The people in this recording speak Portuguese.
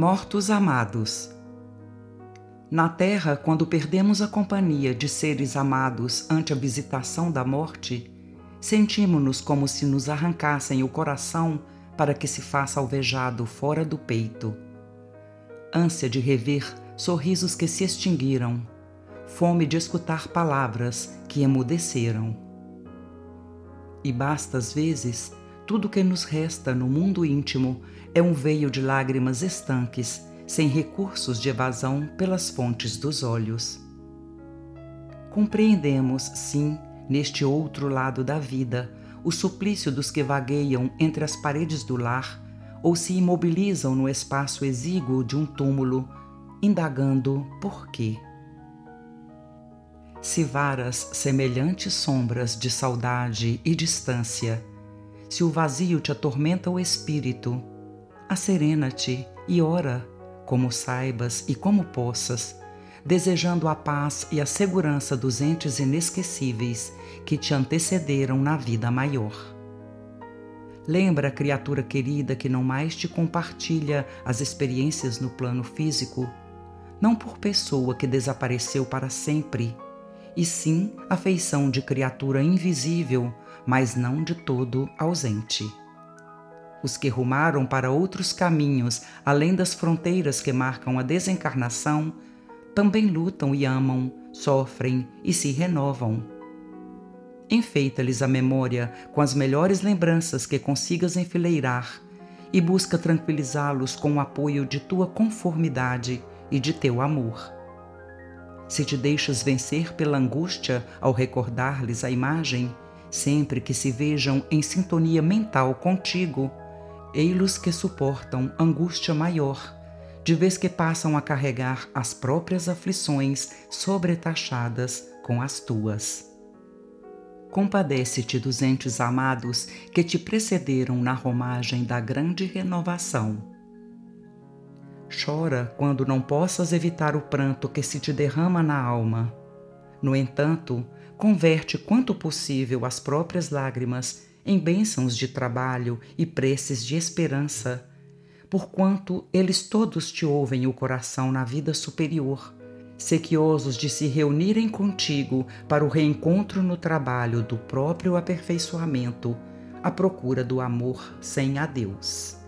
Mortos amados. Na terra, quando perdemos a companhia de seres amados ante a visitação da morte, sentimos-nos como se nos arrancassem o coração para que se faça alvejado fora do peito. Ânsia de rever sorrisos que se extinguiram, fome de escutar palavras que emudeceram. E basta às vezes, tudo que nos resta no mundo íntimo é um veio de lágrimas estanques, sem recursos de evasão pelas fontes dos olhos. Compreendemos, sim, neste outro lado da vida, o suplício dos que vagueiam entre as paredes do lar ou se imobilizam no espaço exíguo de um túmulo, indagando por quê. Se varas semelhantes sombras de saudade e distância, se o vazio te atormenta o espírito, acerena-te e ora, como saibas e como possas, desejando a paz e a segurança dos entes inesquecíveis que te antecederam na vida maior. Lembra, criatura querida, que não mais te compartilha as experiências no plano físico, não por pessoa que desapareceu para sempre, e sim a feição de criatura invisível, mas não de todo ausente. Os que rumaram para outros caminhos além das fronteiras que marcam a desencarnação também lutam e amam, sofrem e se renovam. Enfeita-lhes a memória com as melhores lembranças que consigas enfileirar e busca tranquilizá-los com o apoio de tua conformidade e de teu amor. Se te deixas vencer pela angústia ao recordar-lhes a imagem, sempre que se vejam em sintonia mental contigo, ei-los que suportam angústia maior de vez que passam a carregar as próprias aflições sobretaxadas com as tuas. Compadece-te dos entes amados que te precederam na romagem da grande renovação. Chora quando não possas evitar o pranto que se te derrama na alma. No entanto, converte quanto possível as próprias lágrimas em bênçãos de trabalho e preces de esperança porquanto eles todos te ouvem o coração na vida superior, sequiosos de se reunirem contigo para o reencontro no trabalho do próprio aperfeiçoamento, à procura do amor sem adeus.